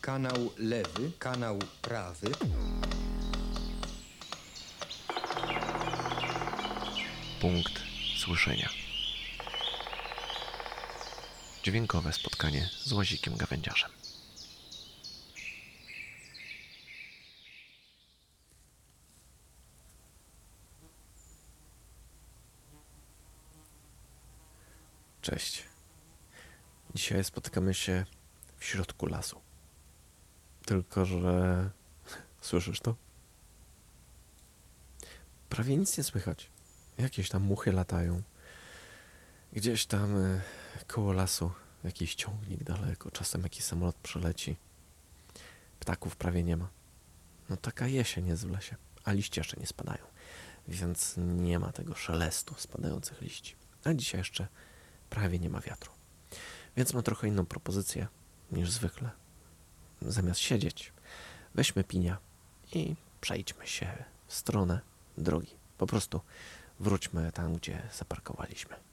kanał lewy, kanał prawy. Punkt słyszenia. Dźwiękowe spotkanie z łazikiem gawędziarzem. Cześć. Dzisiaj spotykamy się w środku lasu. Tylko, że. Słyszysz to? Prawie nic nie słychać. Jakieś tam muchy latają. Gdzieś tam e, koło lasu jakiś ciągnik daleko. Czasem jakiś samolot przeleci. Ptaków prawie nie ma. No taka jesień jest w lesie, a liście jeszcze nie spadają. Więc nie ma tego szelestu spadających liści. A dzisiaj jeszcze prawie nie ma wiatru. Więc mam trochę inną propozycję niż zwykle. Zamiast siedzieć, weźmy pinia i przejdźmy się w stronę drogi. Po prostu wróćmy tam, gdzie zaparkowaliśmy.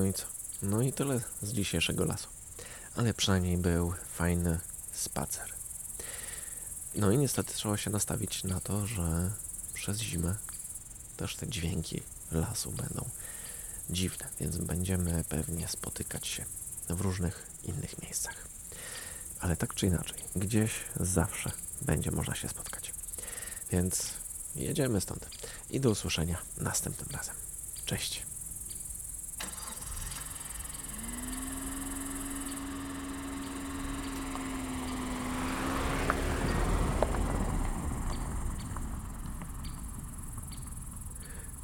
No i co? No i tyle z dzisiejszego lasu. Ale przynajmniej był fajny spacer. No i niestety trzeba się nastawić na to, że przez zimę też te dźwięki lasu będą dziwne, więc będziemy pewnie spotykać się w różnych innych miejscach. Ale tak czy inaczej, gdzieś zawsze będzie można się spotkać. Więc jedziemy stąd i do usłyszenia następnym razem. Cześć.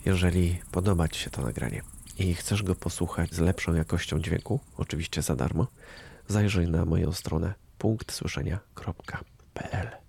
Jeżeli podoba Ci się to nagranie i chcesz go posłuchać z lepszą jakością dźwięku, oczywiście za darmo, zajrzyj na moją stronę punktsłyszenia.pl.